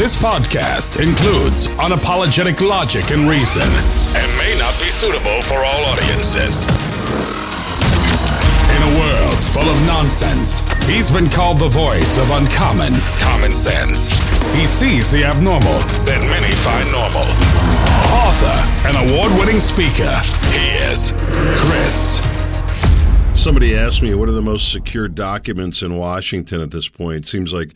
This podcast includes unapologetic logic and reason and may not be suitable for all audiences. In a world full of nonsense, he's been called the voice of uncommon common sense. He sees the abnormal that many find normal. Author and award winning speaker, he is Chris. Somebody asked me, what are the most secure documents in Washington at this point? Seems like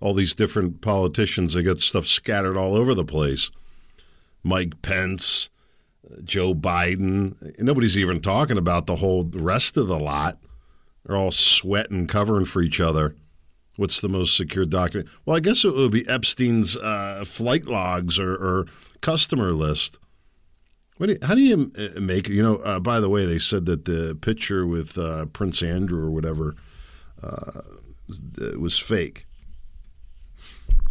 all these different politicians, they got stuff scattered all over the place. Mike Pence, Joe Biden. Nobody's even talking about the whole rest of the lot. They're all sweating, covering for each other. What's the most secure document? Well, I guess it would be Epstein's uh, flight logs or, or customer list. Do you, how do you uh, make You know, uh, by the way, they said that the picture with uh, Prince Andrew or whatever uh, was fake.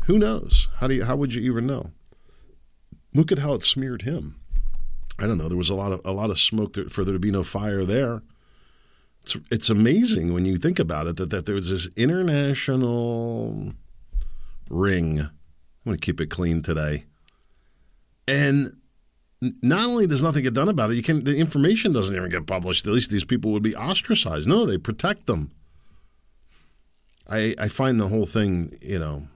Who knows? How do you? How would you even know? Look at how it smeared him. I don't know. There was a lot of a lot of smoke there, for there to be no fire there. It's it's amazing when you think about it that that there was this international ring. I'm going to keep it clean today, and not only does nothing get done about it, you can the information doesn't even get published. At least these people would be ostracized. No, they protect them. I I find the whole thing, you know,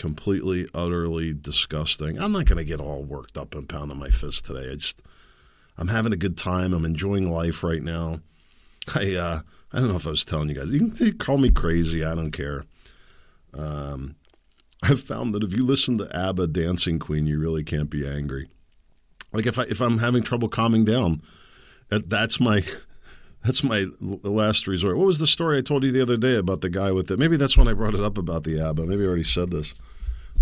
completely, utterly disgusting. I'm not going to get all worked up and pound on my fist today. I just, I'm having a good time. I'm enjoying life right now. I, uh, I don't know if I was telling you guys. You can call me crazy. I don't care. Um, I've found that if you listen to ABBA Dancing Queen, you really can't be angry. Like if I if I'm having trouble calming down, that's my that's my last resort. What was the story I told you the other day about the guy with it? Maybe that's when I brought it up about the ABBA. Maybe I already said this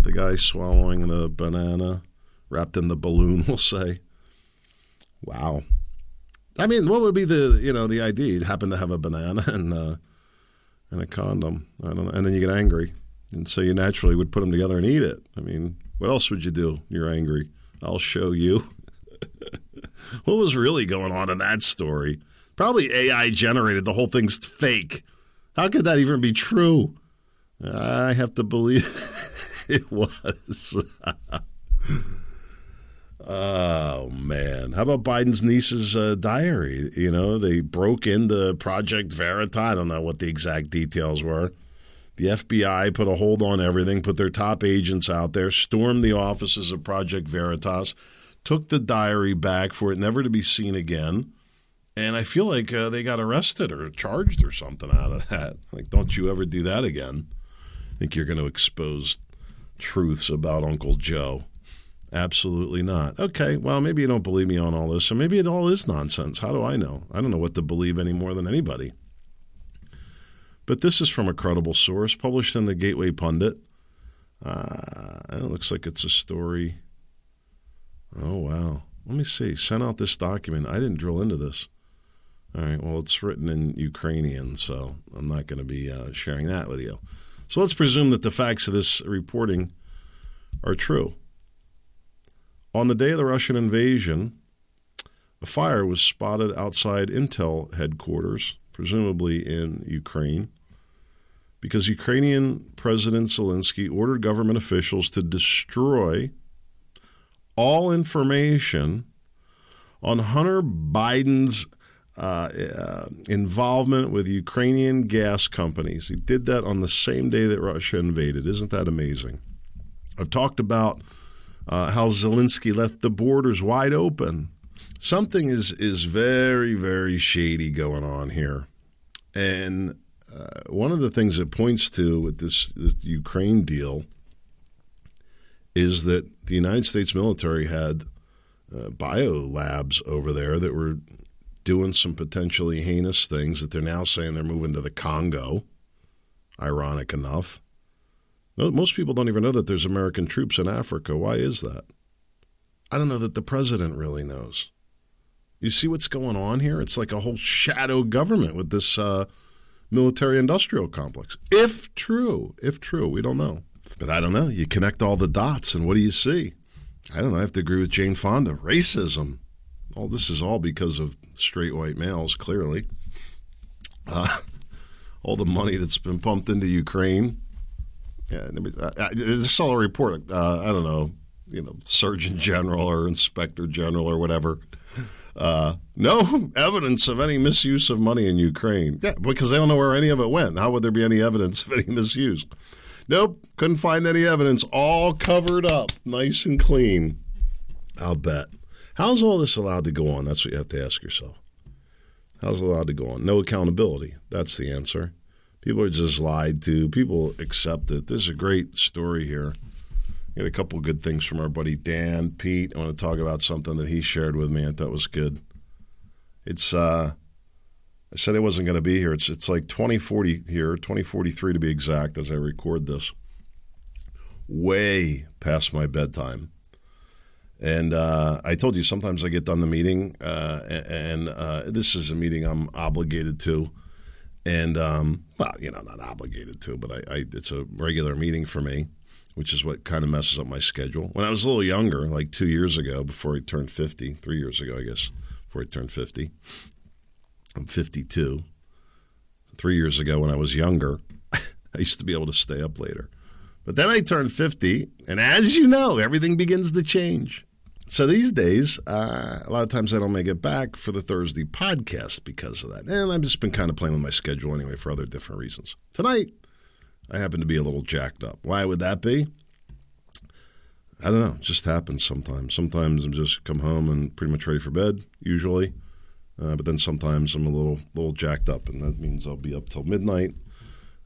the guy swallowing the banana wrapped in the balloon, we'll say. Wow. I mean, what would be the you know the idea? You'd happen to have a banana and uh, and a condom. I don't know, and then you get angry, and so you naturally would put them together and eat it. I mean, what else would you do? You're angry. I'll show you. what was really going on in that story? Probably AI generated. The whole thing's fake. How could that even be true? I have to believe. it was. oh man! How about Biden's niece's uh, diary? You know, they broke into Project Veritas. I don't know what the exact details were. The FBI put a hold on everything, put their top agents out there, stormed the offices of Project Veritas, took the diary back for it never to be seen again. And I feel like uh, they got arrested or charged or something out of that. Like, don't you ever do that again. I think you're going to expose truths about Uncle Joe. Absolutely not. Okay, well, maybe you don't believe me on all this, so maybe it all is nonsense. How do I know? I don't know what to believe any more than anybody. But this is from a credible source, published in the Gateway Pundit. Uh, it looks like it's a story. Oh, wow. Let me see. Sent out this document. I didn't drill into this. All right, well, it's written in Ukrainian, so I'm not going to be uh, sharing that with you. So let's presume that the facts of this reporting are true. On the day of the Russian invasion, a fire was spotted outside Intel headquarters, presumably in Ukraine, because Ukrainian President Zelensky ordered government officials to destroy all information on Hunter Biden's uh, involvement with Ukrainian gas companies. He did that on the same day that Russia invaded. Isn't that amazing? I've talked about uh, how Zelensky left the borders wide open. Something is is very very shady going on here, and uh, one of the things it points to with this, this Ukraine deal is that the United States military had uh, bio labs over there that were doing some potentially heinous things that they're now saying they're moving to the Congo. Ironic enough. Most people don't even know that there's American troops in Africa. Why is that? I don't know that the president really knows. You see what's going on here? It's like a whole shadow government with this uh, military industrial complex. If true, if true, we don't know. But I don't know. You connect all the dots, and what do you see? I don't know. I have to agree with Jane Fonda. Racism this is all because of straight white males, clearly. Uh, all the money that's been pumped into Ukraine, Yeah, I, I saw a report. Uh, I don't know, you know, Surgeon General or Inspector General or whatever. Uh, no evidence of any misuse of money in Ukraine. Yeah, because they don't know where any of it went. How would there be any evidence of any misuse? Nope, couldn't find any evidence. All covered up, nice and clean. I'll bet. How's all this allowed to go on? That's what you have to ask yourself. How's it allowed to go on? No accountability. That's the answer. People are just lied to. People accept it. There's a great story here. Got a couple good things from our buddy Dan Pete. I want to talk about something that he shared with me. I thought was good. It's uh, I said I wasn't going to be here. It's it's like 2040 here, 2043 to be exact, as I record this. Way past my bedtime. And uh, I told you sometimes I get done the meeting, uh, and uh, this is a meeting I'm obligated to. And, um, well, you know, not obligated to, but I, I, it's a regular meeting for me, which is what kind of messes up my schedule. When I was a little younger, like two years ago, before I turned 50, three years ago, I guess, before I turned 50, I'm 52. Three years ago, when I was younger, I used to be able to stay up later. But then I turned 50, and as you know, everything begins to change. So these days, uh, a lot of times I don't make it back for the Thursday podcast because of that. And I've just been kind of playing with my schedule anyway for other different reasons. Tonight, I happen to be a little jacked up. Why would that be? I don't know. It just happens sometimes. Sometimes I'm just come home and pretty much ready for bed, usually. Uh, but then sometimes I'm a little little jacked up, and that means I'll be up till midnight.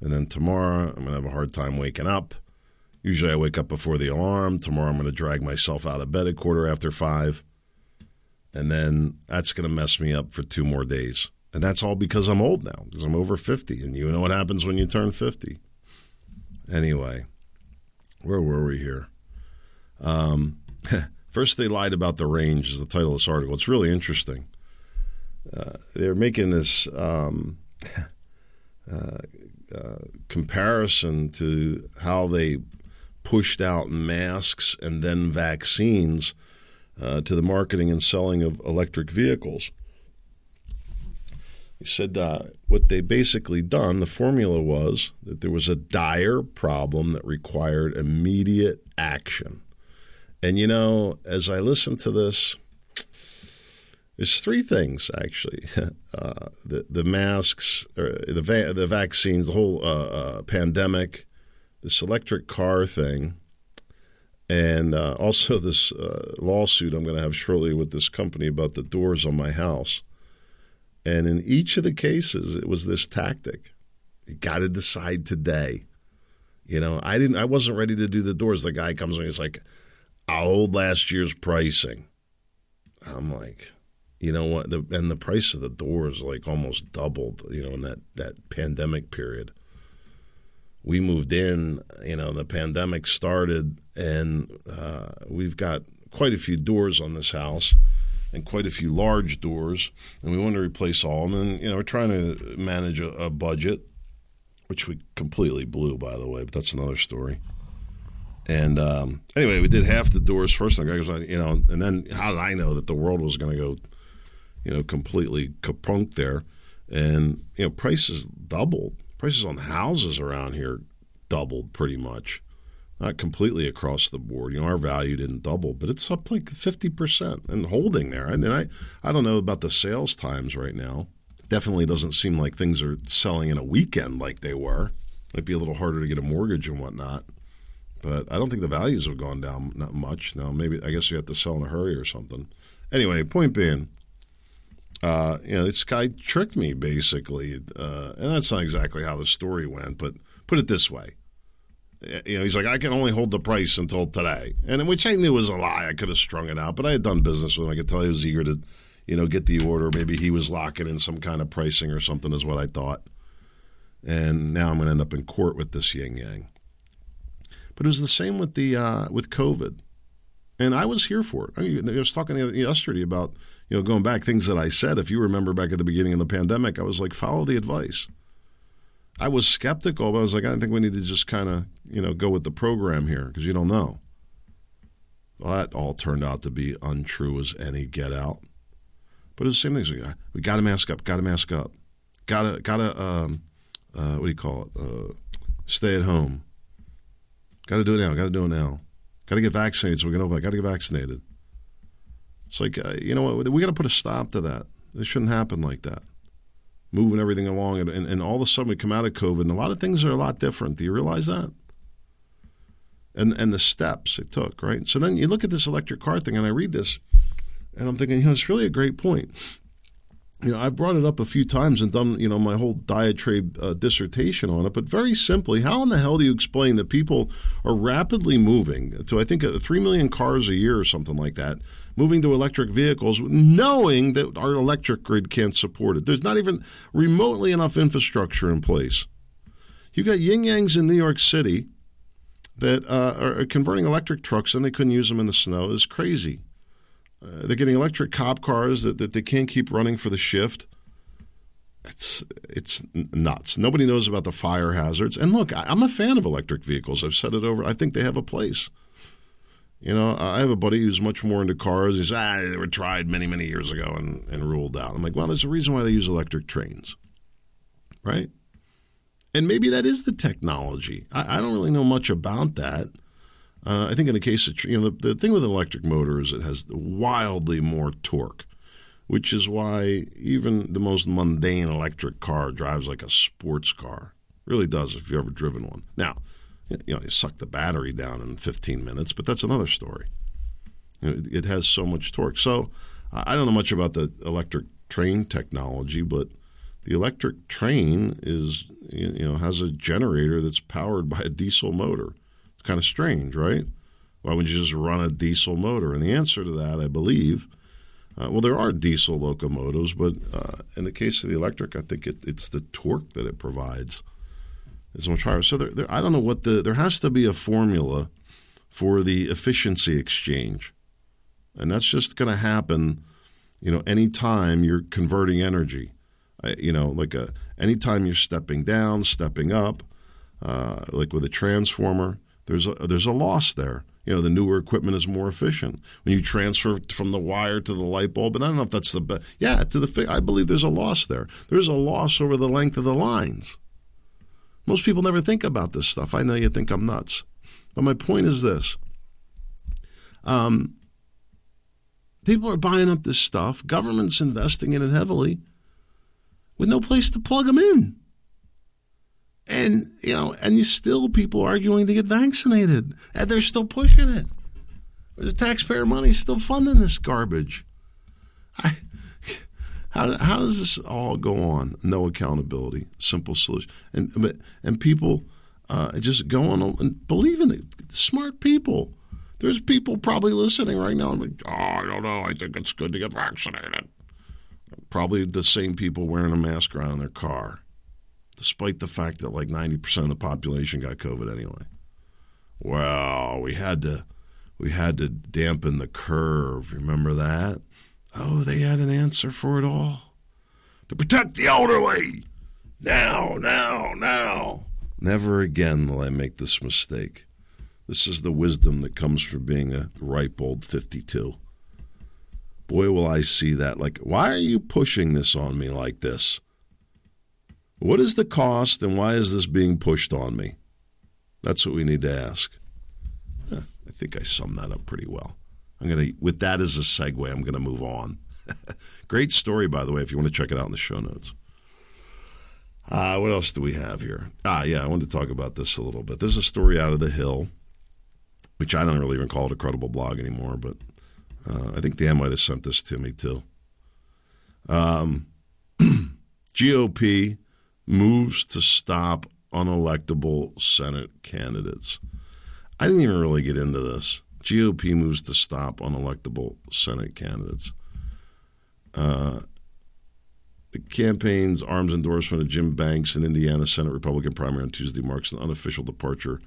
And then tomorrow, I'm going to have a hard time waking up. Usually I wake up before the alarm. Tomorrow I'm going to drag myself out of bed at quarter after five. And then that's going to mess me up for two more days. And that's all because I'm old now, because I'm over 50. And you know what happens when you turn 50. Anyway, where were we here? Um, first, they lied about the range, is the title of this article. It's really interesting. Uh, they're making this um, uh, uh, comparison to how they pushed out masks and then vaccines uh, to the marketing and selling of electric vehicles. He said uh, what they basically done, the formula was that there was a dire problem that required immediate action. And you know, as I listen to this, there's three things actually: uh, the the masks, the va- the vaccines, the whole uh, uh, pandemic, this electric car thing, and uh, also this uh, lawsuit I'm going to have shortly with this company about the doors on my house. And in each of the cases, it was this tactic: you got to decide today. You know, I didn't. I wasn't ready to do the doors. The guy comes and he's like, "I'll hold last year's pricing." I'm like, you know what? The, and the price of the doors like almost doubled. You know, in that that pandemic period we moved in, you know, the pandemic started, and uh, we've got quite a few doors on this house and quite a few large doors, and we want to replace all of them. And, you know, we're trying to manage a, a budget, which we completely blew, by the way, but that's another story. And um, anyway, we did half the doors first, and goes, you know, and then how did I know that the world was going to go, you know, completely kapunk there? And you know, prices doubled prices on houses around here doubled pretty much. Not completely across the board. You know, our value didn't double, but it's up like 50% and holding there. I mean, I, I don't know about the sales times right now. Definitely doesn't seem like things are selling in a weekend like they were. Might be a little harder to get a mortgage and whatnot. But I don't think the values have gone down not much. Now, maybe, I guess you have to sell in a hurry or something. Anyway, point being, uh, you know, this guy tricked me basically, uh, and that's not exactly how the story went. But put it this way, you know, he's like, I can only hold the price until today, and which I knew was a lie. I could have strung it out, but I had done business with him. I could tell he was eager to, you know, get the order. Maybe he was locking in some kind of pricing or something, is what I thought. And now I'm going to end up in court with this yin yang. But it was the same with the uh, with COVID, and I was here for it. I, mean, I was talking yesterday about you know, going back, things that I said, if you remember back at the beginning of the pandemic, I was like, follow the advice. I was skeptical, but I was like, I think we need to just kind of, you know, go with the program here because you don't know. Well, that all turned out to be untrue as any get out. But it's the same thing. We got to mask up, got to mask up. Got to, got to, um, uh, what do you call it? Uh, stay at home. Got to do it now. Got to do it now. Got to get vaccinated so we can open. Got to get vaccinated. It's like uh, you know what? We got to put a stop to that. It shouldn't happen like that. Moving everything along, and, and, and all of a sudden we come out of COVID, and a lot of things are a lot different. Do you realize that? And and the steps it took, right? So then you look at this electric car thing, and I read this, and I'm thinking, you know, it's really a great point you know, I've brought it up a few times and done, you know, my whole diatribe uh, dissertation on it. But very simply, how in the hell do you explain that people are rapidly moving to, I think, uh, 3 million cars a year or something like that, moving to electric vehicles, knowing that our electric grid can't support it? There's not even remotely enough infrastructure in place. You got yin yangs in New York City that uh, are converting electric trucks and they couldn't use them in the snow. Is crazy. Uh, they're getting electric cop cars that, that they can't keep running for the shift. It's it's nuts. Nobody knows about the fire hazards. And look, I, I'm a fan of electric vehicles. I've said it over. I think they have a place. You know, I have a buddy who's much more into cars. He's ah, they were tried many many years ago and, and ruled out. I'm like, well, there's a reason why they use electric trains, right? And maybe that is the technology. I, I don't really know much about that. Uh, I think in the case of you know the, the thing with electric motor is it has wildly more torque, which is why even the most mundane electric car drives like a sports car. Really does if you've ever driven one. Now, you know you suck the battery down in 15 minutes, but that's another story. It, has so much torque. So I don't know much about the electric train technology, but the electric train is you know has a generator that's powered by a diesel motor It's kind of strange, right? Why would you just run a diesel motor? And the answer to that, I believe, uh, well, there are diesel locomotives, but uh, in the case of the electric, I think it, it's the torque that it provides is much higher. So there, there, I don't know what the there has to be a formula for the efficiency exchange, and that's just going to happen. You know, anytime you're converting energy, you know, like a anytime you're stepping down, stepping up, uh, like with a transformer, there's a, there's a loss there. You know, the newer equipment is more efficient. When you transfer from the wire to the light bulb, and I don't know if that's the best. Yeah, to the I believe there's a loss there. There's a loss over the length of the lines. Most people never think about this stuff. I know you think I'm nuts, but my point is this: um, people are buying up this stuff. Government's investing in it heavily, with no place to plug them in. And, you know, and you still people arguing to get vaccinated. And they're still pushing it. The taxpayer money still funding this garbage. I, how, how does this all go on? No accountability, simple solution. And, and people uh, just go on and believe in it. Smart people. There's people probably listening right now. I'm like, oh, I don't know. I think it's good to get vaccinated. Probably the same people wearing a mask around in their car despite the fact that like 90% of the population got COVID anyway. Well, we had to we had to dampen the curve. Remember that? Oh, they had an answer for it all. To protect the elderly. Now, now, now. Never again will I make this mistake. This is the wisdom that comes from being a ripe old 52. Boy, will I see that. Like, why are you pushing this on me like this? What is the cost and why is this being pushed on me? That's what we need to ask. I think I summed that up pretty well. I'm to, with that as a segue, I'm to move on. Great story, by the way, if you want to check it out in the show notes. Uh, what else do we have here? Ah, yeah, I wanted to talk about this a little bit. There's a story out of the Hill, which I don't really even call it a credible blog anymore, but uh, I think Dan might have sent this to me too. Um, GOP moves to stop unelectable Senate candidates. I didn't even really get into this. GOP moves to stop unelectable Senate candidates. Uh, the campaign's arms endorsement of Jim Banks in Indiana Senate Republican primary on Tuesday marks an unofficial departure.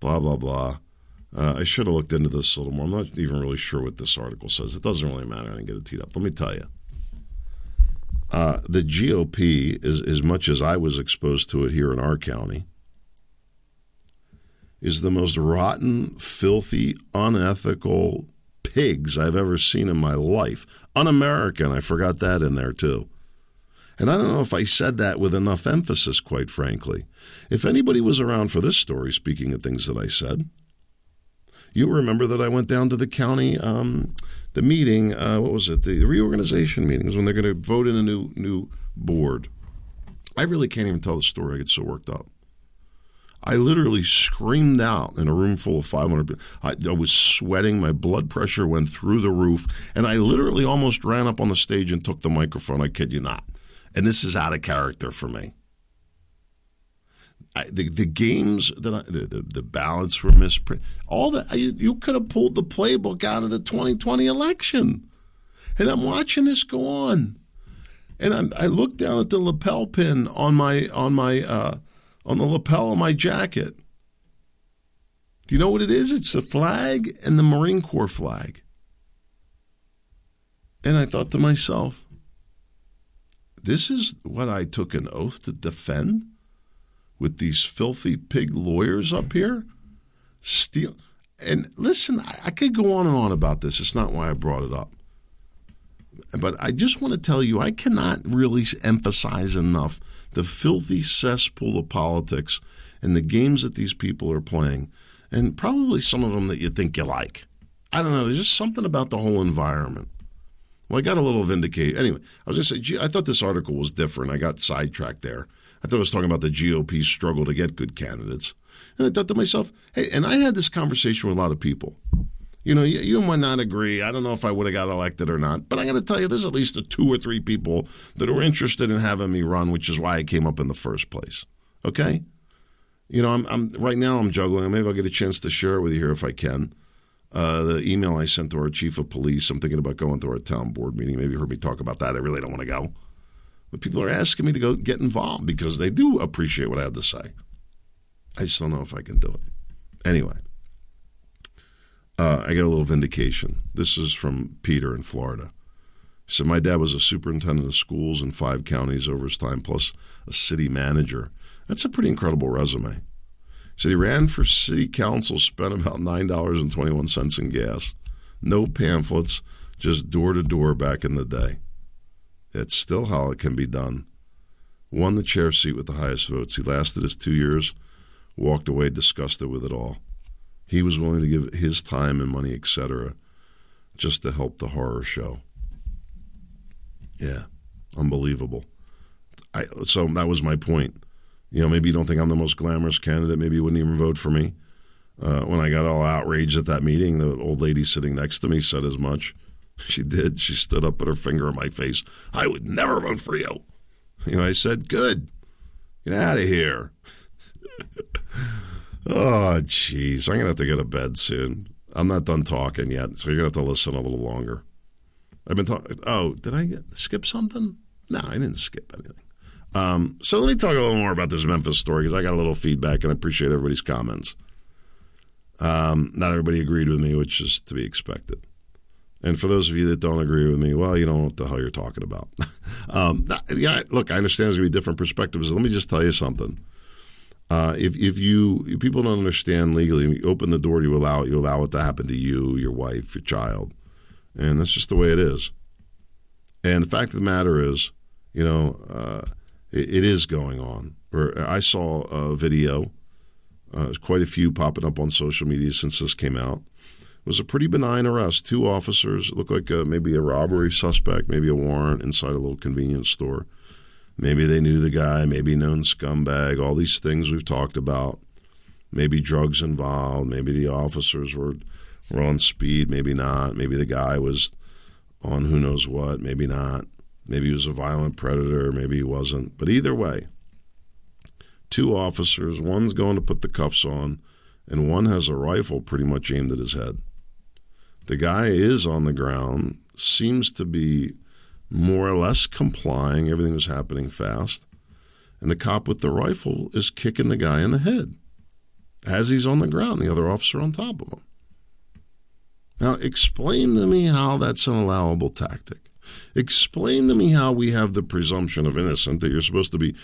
Blah blah blah. Uh, I should have looked into this a little more. I'm not even really sure what this article says. It doesn't really matter. I didn't get it teed up. Let me tell you. Uh, the GOP, is, as much as I was exposed to it here in our county, is the most rotten, filthy, unethical pigs I've ever seen in my life. Un American, I forgot that in there too. And I don't know if I said that with enough emphasis, quite frankly. If anybody was around for this story, speaking of things that I said, you remember that I went down to the county, um, the meeting. Uh, what was it? The reorganization meetings when they're going to vote in a new new board. I really can't even tell the story. I get so worked up. I literally screamed out in a room full of 500 people. I, I, was sweating. My blood pressure went through the roof. And I literally almost ran up on the stage and took the microphone. I kid you not. And this is out of character for me. I, the, the games that I, the, the, the ballots were misprinted. All that you, you could have pulled the playbook out of the 2020 election. And I'm watching this go on. And I'm, i look down at the lapel pin on my on my uh, on the lapel of my jacket. Do you know what it is? It's the flag and the Marine Corps flag. And I thought to myself, this is what I took an oath to defend with these filthy pig lawyers up here? Steal. And listen, I could go on and on about this. It's not why I brought it up. But I just want to tell you, I cannot really emphasize enough the filthy cesspool of politics and the games that these people are playing, and probably some of them that you think you like. I don't know. There's just something about the whole environment. Well, I got a little vindicated. Anyway, I was going to say, I thought this article was different. I got sidetracked there. I thought I was talking about the GOP's struggle to get good candidates. And I thought to myself, hey, and I had this conversation with a lot of people. You know, you, you might not agree. I don't know if I would have got elected or not, but I'm going to tell you, there's at least a two or three people that are interested in having me run, which is why I came up in the first place. Okay, you know, I'm, I'm right now I'm juggling. Maybe I'll get a chance to share it with you here if I can. Uh, the email I sent to our chief of police. I'm thinking about going to our town board meeting. Maybe you heard me talk about that. I really don't want to go, but people are asking me to go get involved because they do appreciate what I have to say. I just don't know if I can do it. Anyway, uh, I got a little vindication. This is from Peter in Florida. He said, My dad was a superintendent of schools in five counties over his time, plus a city manager. That's a pretty incredible resume. He said he ran for city council, spent about $9.21 in gas. No pamphlets, just door to door back in the day. It's still how it can be done. Won the chair seat with the highest votes. He lasted his two years, walked away disgusted with it all. He was willing to give his time and money, etc., just to help the horror show. Yeah, unbelievable. I, so that was my point. You know, maybe you don't think I'm the most glamorous candidate. Maybe you wouldn't even vote for me. Uh, when I got all outraged at that meeting, the old lady sitting next to me said as much. She did. She stood up, put her finger in my face. I would never vote for you. You know, I said, "Good, get out of here." Oh, jeez. I'm going to have to go to bed soon. I'm not done talking yet, so you're going to have to listen a little longer. I've been talking. Oh, did I get, skip something? No, I didn't skip anything. Um, so let me talk a little more about this Memphis story because I got a little feedback and I appreciate everybody's comments. Um, not everybody agreed with me, which is to be expected. And for those of you that don't agree with me, well, you don't know what the hell you're talking about. um, yeah, look, I understand there's going to be different perspectives. Let me just tell you something. Uh, if if you if people don't understand legally, you open the door you allow it, you allow it to happen to you, your wife, your child, and that's just the way it is. And the fact of the matter is, you know, uh, it, it is going on. Or I saw a video, uh, quite a few popping up on social media since this came out. It was a pretty benign arrest. Two officers looked like a, maybe a robbery suspect, maybe a warrant inside a little convenience store Maybe they knew the guy, maybe known scumbag, all these things we've talked about. Maybe drugs involved, maybe the officers were, were on speed, maybe not. Maybe the guy was on who knows what, maybe not. Maybe he was a violent predator, maybe he wasn't. But either way, two officers, one's going to put the cuffs on, and one has a rifle pretty much aimed at his head. The guy is on the ground, seems to be more or less complying. Everything was happening fast. And the cop with the rifle is kicking the guy in the head as he's on the ground, the other officer on top of him. Now, explain to me how that's an allowable tactic. Explain to me how we have the presumption of innocent, that you're supposed to be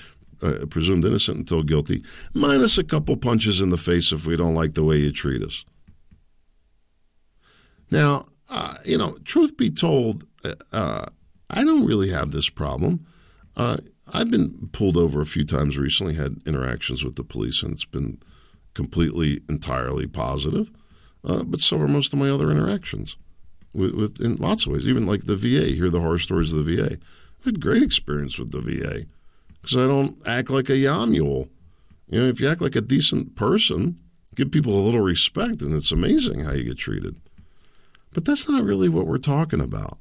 uh, presumed innocent until guilty, minus a couple punches in the face if we don't like the way you treat us. Now, uh, you know, truth be told, uh, I don't really have this problem. Uh, I've been pulled over a few times recently, had interactions with the police, and it's been completely, entirely positive. Uh, but so are most of my other interactions with, with, in lots of ways. Even like the VA, hear the horror stories of the VA. I've had great experience with the VA because I don't act like a yamule. You know, if you act like a decent person, give people a little respect, and it's amazing how you get treated. But that's not really what we're talking about.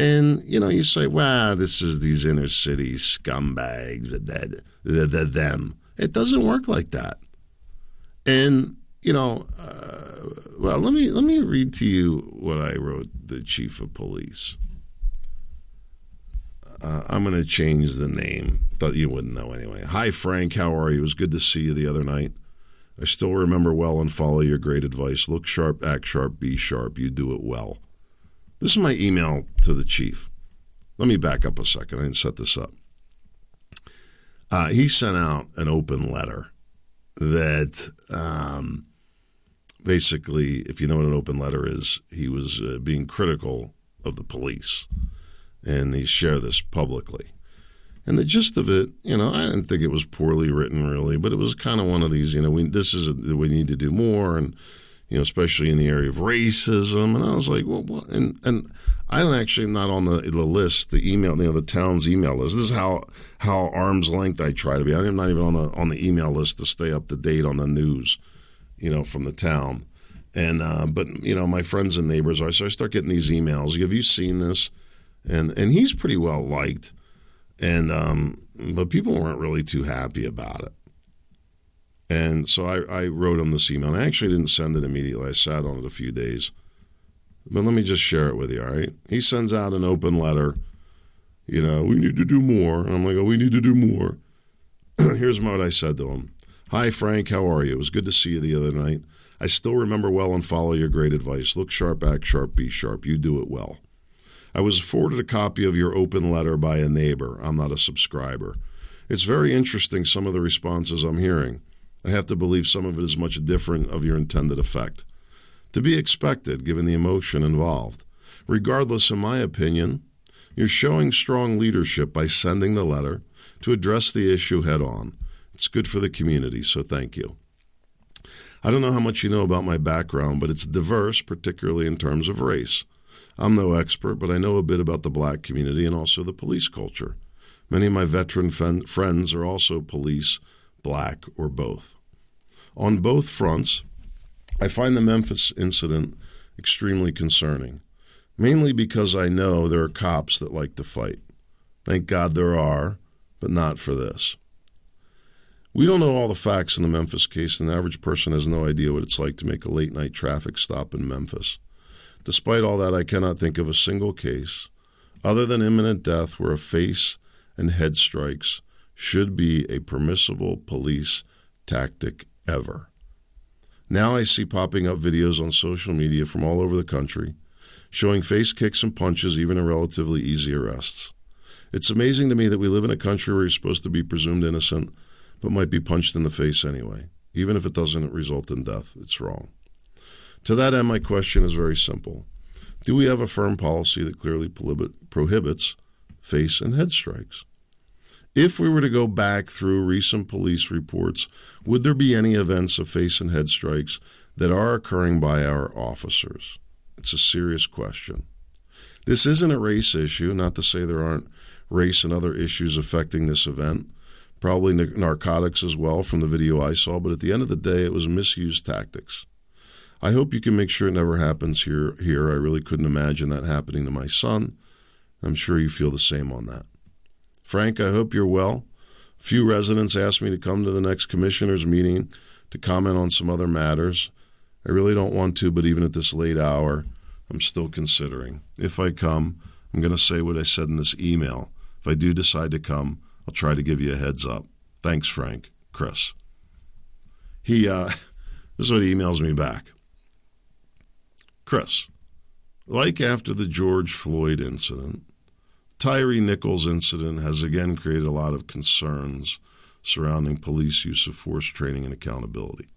And, you know, you say, wow, this is these inner city scumbags, the, the, them. It doesn't work like that. And, you know, uh, well, let me let me read to you what I wrote the chief of police. Uh, I'm going to change the name. Thought you wouldn't know anyway. Hi, Frank. How are you? It was good to see you the other night. I still remember well and follow your great advice. Look sharp, act sharp, be sharp. You do it well. This is my email to the chief. Let me back up a second. I didn't set this up. Uh, he sent out an open letter that um, basically, if you know what an open letter is, he was uh, being critical of the police. And he shared this publicly. And the gist of it, you know, I didn't think it was poorly written really, but it was kind of one of these, you know, we, this is, a, we need to do more. And, you know, especially in the area of racism. And I was like, well, what? and and I'm actually not on the the list, the email, you know, the town's email list. This is how how arm's length I try to be. I'm not even on the on the email list to stay up to date on the news, you know, from the town. And uh, but you know, my friends and neighbors are so I start getting these emails. Have you seen this? And and he's pretty well liked, and um, but people weren't really too happy about it. And so I, I wrote him this email. And I actually didn't send it immediately. I sat on it a few days. But let me just share it with you, all right? He sends out an open letter. You know, we need to do more. And I'm like, oh, we need to do more. Here's what I said to him Hi, Frank. How are you? It was good to see you the other night. I still remember well and follow your great advice. Look sharp, act sharp, be sharp. You do it well. I was forwarded a copy of your open letter by a neighbor. I'm not a subscriber. It's very interesting, some of the responses I'm hearing. I have to believe some of it is much different of your intended effect. To be expected, given the emotion involved. Regardless, in my opinion, you're showing strong leadership by sending the letter to address the issue head on. It's good for the community, so thank you. I don't know how much you know about my background, but it's diverse, particularly in terms of race. I'm no expert, but I know a bit about the black community and also the police culture. Many of my veteran friends are also police black, or both. On both fronts, I find the Memphis incident extremely concerning, mainly because I know there are cops that like to fight. Thank God there are, but not for this. We don't know all the facts in the Memphis case, and the average person has no idea what it's like to make a late night traffic stop in Memphis. Despite all that, I cannot think of a single case, other than imminent death, where a face and head strikes should be a permissible police tactic ever. Now I see popping up videos on social media from all over the country showing face kicks and punches even in relatively easy arrests. It's amazing to me that we live in a country where you're supposed to be presumed innocent but might be punched in the face anyway. Even if it doesn't result in death, it's wrong. To that end, my question is very simple. Do we have a firm policy that clearly prohibits face and head strikes? If we were to go back through recent police reports, would there be any events of face and head strikes that are occurring by our officers? It's a serious question. This isn't a race issue, not to say there aren't race and other issues affecting this event. Probably narcotics as well from the video I saw, but at the end of the day, it was misused tactics. I hope you can make sure it never happens here. Here, I really couldn't imagine that happening to my son. I'm sure you feel the same on that. Frank, I hope you're well. A few residents asked me to come to the next commissioners' meeting to comment on some other matters. I really don't want to, but even at this late hour, I'm still considering. If I come, I'm going to say what I said in this email. If I do decide to come, I'll try to give you a heads up. Thanks, Frank. Chris. He, uh, this is what he emails me back. Chris, like after the George Floyd incident, Tyre Nichols incident has again created a lot of concerns surrounding police use of force training and accountability.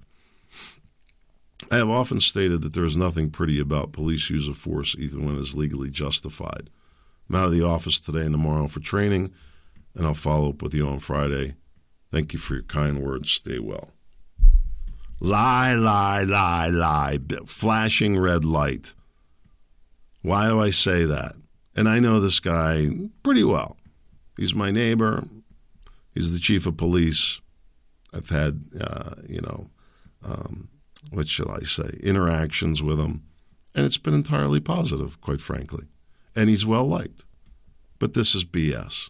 I have often stated that there is nothing pretty about police use of force, even when it is legally justified. I'm out of the office today and tomorrow for training, and I'll follow up with you on Friday. Thank you for your kind words. Stay well. Lie, lie, lie, lie. Flashing red light. Why do I say that? And I know this guy pretty well. He's my neighbor. He's the chief of police. I've had, uh, you know, um, what shall I say, interactions with him. And it's been entirely positive, quite frankly. And he's well liked. But this is BS.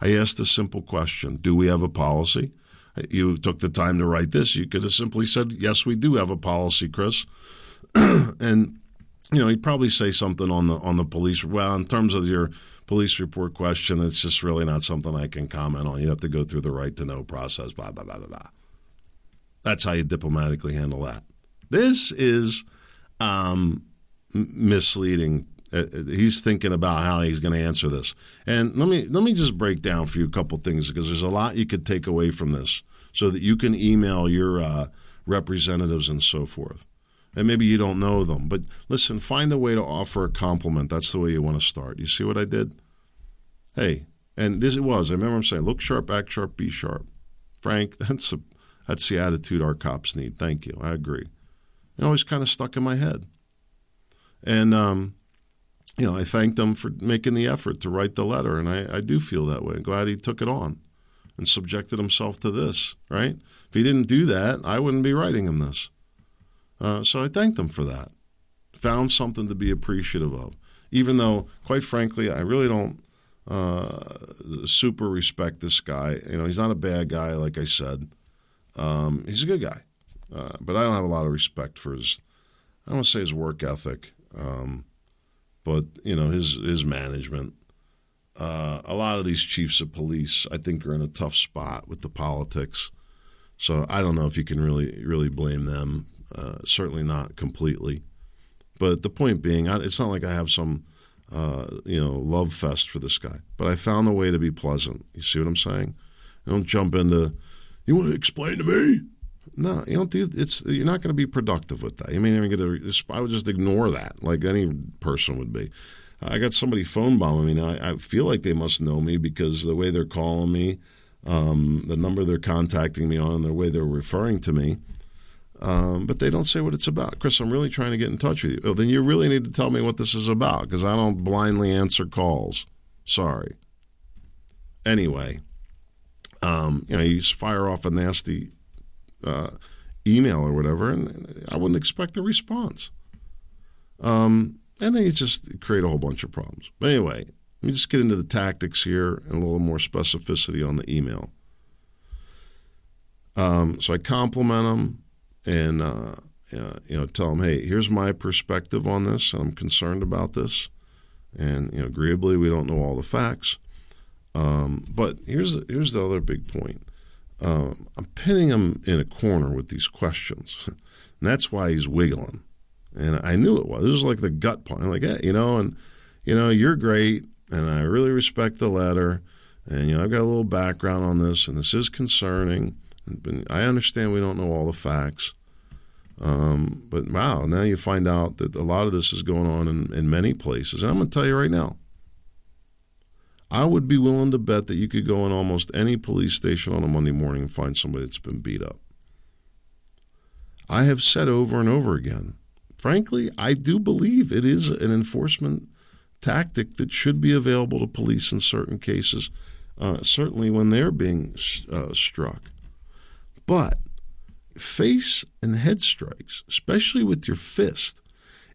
I asked a simple question Do we have a policy? You took the time to write this. You could have simply said, Yes, we do have a policy, Chris. and you know, he'd probably say something on the on the police. Well, in terms of your police report question, it's just really not something I can comment on. You have to go through the right to know process. Blah blah blah blah blah. That's how you diplomatically handle that. This is um, misleading. Uh, uh, he's thinking about how he's going to answer this, and let me let me just break down for you a couple things because there's a lot you could take away from this, so that you can email your uh, representatives and so forth and maybe you don't know them. But listen, find a way to offer a compliment. That's the way you want to start. You see what I did? Hey, and this it was. I remember I'm saying, look sharp, act sharp, be sharp. Frank, that's a, that's the attitude our cops need. Thank you. I agree. It always kind of stuck in my head. And, um, you know, I thanked him for making the effort to write the letter, and I, I do feel that way. I'm glad he took it on and subjected himself to this, right? If he didn't do that, I wouldn't be writing him this. Uh, so I thanked them for that. Found something to be appreciative of, even though, quite frankly, I really don't uh, super respect this guy. You know, he's not a bad guy, like I said. Um, he's a good guy, uh, but I don't have a lot of respect for his. I don't want to say his work ethic, um, but you know his his management. Uh, a lot of these chiefs of police, I think, are in a tough spot with the politics. So I don't know if you can really really blame them. Uh, certainly not completely. But the point being, it's not like I have some uh, you know love fest for this guy. But I found a way to be pleasant. You see what I'm saying? I don't jump into. You want to explain to me? No, you don't do. It's you're not going to be productive with that. You may even get a. I would just ignore that, like any person would be. I got somebody phone bombing me now. I, I feel like they must know me because the way they're calling me, um, the number they're contacting me on, the way they're referring to me. Um, but they don't say what it's about. Chris, I'm really trying to get in touch with you. Well, then you really need to tell me what this is about because I don't blindly answer calls. Sorry. Anyway, um, you know, you fire off a nasty uh, email or whatever, and I wouldn't expect a response. Um, and then you just create a whole bunch of problems. But anyway, let me just get into the tactics here and a little more specificity on the email. Um, so I compliment them and uh, you know tell them, hey, here's my perspective on this. I'm concerned about this, and you know, agreeably, we don't know all the facts. Um, but here's here's the other big point. Um, I'm pinning him in a corner with these questions, and that's why he's wiggling. And I knew it was. This was like the gut point. I'm like, hey, you know, and you know, you're great, and I really respect the letter, and you know, I've got a little background on this, and this is concerning. I understand we don't know all the facts. Um, but wow, now you find out that a lot of this is going on in, in many places. And I'm going to tell you right now, I would be willing to bet that you could go in almost any police station on a Monday morning and find somebody that's been beat up. I have said over and over again, frankly, I do believe it is an enforcement tactic that should be available to police in certain cases, uh, certainly when they're being uh, struck. But face and head strikes, especially with your fist,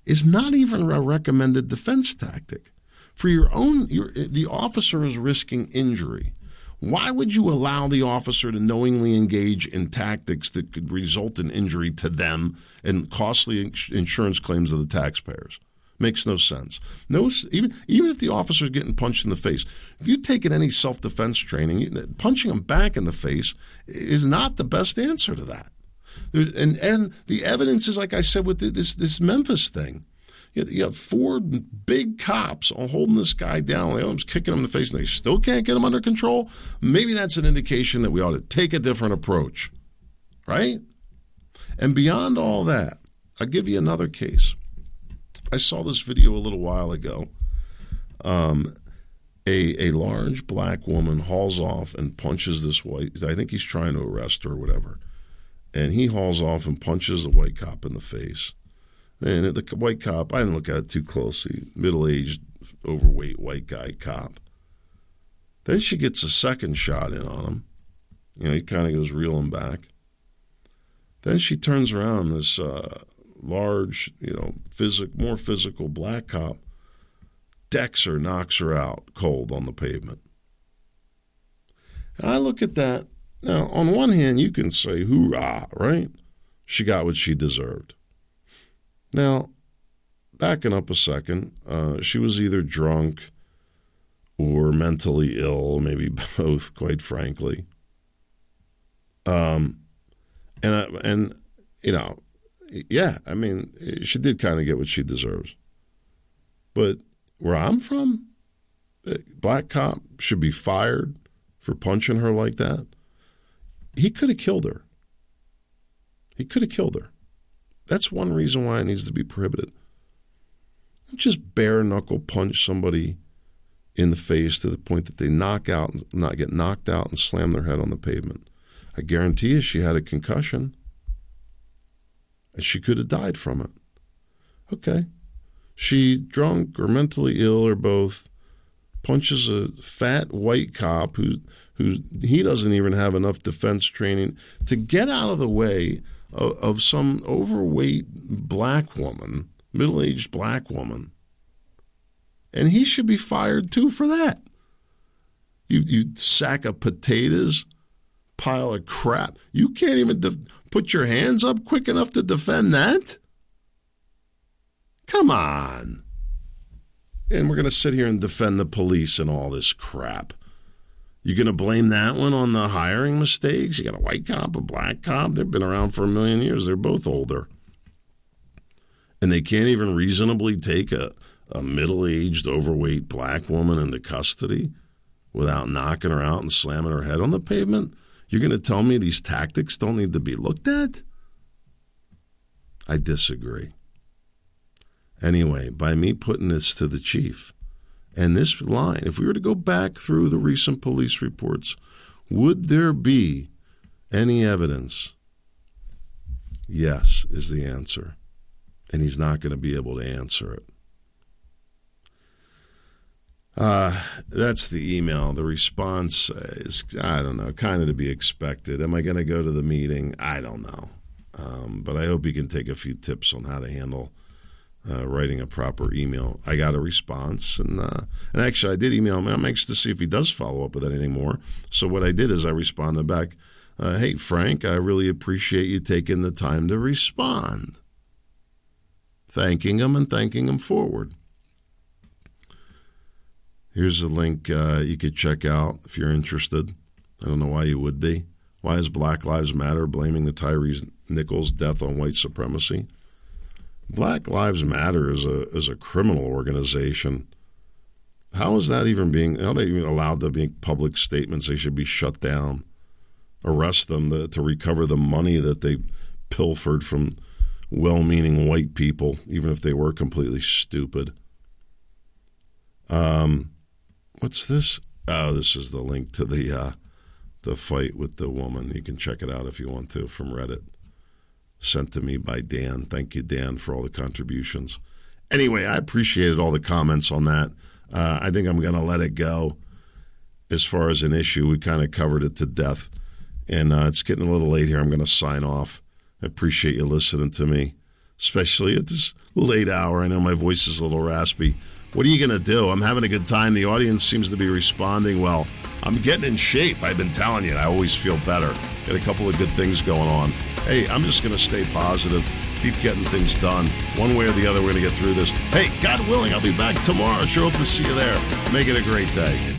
is not even a recommended defense tactic. For your own, your, the officer is risking injury. Why would you allow the officer to knowingly engage in tactics that could result in injury to them and costly insurance claims of the taxpayers? Makes no sense. No, even even if the officer is getting punched in the face, if you've taken any self defense training, punching them back in the face is not the best answer to that. And and the evidence is like I said with this this Memphis thing. You have four big cops holding this guy down. They kicking him in the face, and they still can't get him under control. Maybe that's an indication that we ought to take a different approach, right? And beyond all that, I'll give you another case. I saw this video a little while ago, um, a, a large black woman hauls off and punches this white. I think he's trying to arrest her or whatever. And he hauls off and punches the white cop in the face. And the white cop, I didn't look at it too closely, middle aged, overweight white guy cop. Then she gets a second shot in on him. You know, he kind of goes reeling back. Then she turns around, this uh, large, you know, physic, more physical black cop decks her, knocks her out cold on the pavement. And I look at that. Now, on one hand, you can say, hoorah, right? She got what she deserved. Now, backing up a second, uh, she was either drunk or mentally ill, maybe both, quite frankly. Um, and uh, and you know, yeah, I mean, she did kind of get what she deserves. But where I'm from, eh, black cop should be fired for punching her like that. He could have killed her. He could have killed her. That's one reason why it needs to be prohibited. Just bare knuckle punch somebody in the face to the point that they knock out, and not get knocked out, and slam their head on the pavement. I guarantee you, she had a concussion, and she could have died from it. Okay, she drunk or mentally ill or both punches a fat white cop who who he doesn't even have enough defense training to get out of the way of, of some overweight black woman, middle aged black woman. And he should be fired too for that. You, you sack of potatoes, pile of crap. You can't even def- put your hands up quick enough to defend that? Come on. And we're going to sit here and defend the police and all this crap. You're going to blame that one on the hiring mistakes? You got a white cop, a black cop. They've been around for a million years. They're both older. And they can't even reasonably take a, a middle aged, overweight black woman into custody without knocking her out and slamming her head on the pavement? You're going to tell me these tactics don't need to be looked at? I disagree. Anyway, by me putting this to the chief, and this line, if we were to go back through the recent police reports, would there be any evidence? Yes, is the answer. And he's not going to be able to answer it. Uh, that's the email. The response is, I don't know, kind of to be expected. Am I going to go to the meeting? I don't know. Um, but I hope you can take a few tips on how to handle uh, writing a proper email. I got a response, and uh, and actually I did email him. I'm anxious to see if he does follow up with anything more. So what I did is I responded back, uh, "Hey Frank, I really appreciate you taking the time to respond." Thanking him and thanking him forward. Here's a link uh, you could check out if you're interested. I don't know why you would be. Why is Black Lives Matter blaming the Tyre Nichols death on white supremacy? Black Lives Matter is a is a criminal organization. How is that even being? How are they even allowed to make public statements? They should be shut down. Arrest them to, to recover the money that they pilfered from well-meaning white people, even if they were completely stupid. Um, what's this? Oh, this is the link to the uh, the fight with the woman. You can check it out if you want to from Reddit sent to me by Dan. Thank you, Dan, for all the contributions. Anyway, I appreciated all the comments on that. Uh, I think I'm going to let it go. As far as an issue, we kind of covered it to death. And uh, it's getting a little late here. I'm going to sign off. I appreciate you listening to me, especially at this late hour. I know my voice is a little raspy. What are you going to do? I'm having a good time. The audience seems to be responding well. I'm getting in shape. I've been telling you, I always feel better. Got a couple of good things going on. Hey, I'm just going to stay positive, keep getting things done. One way or the other, we're going to get through this. Hey, God willing, I'll be back tomorrow. Sure hope to see you there. Make it a great day.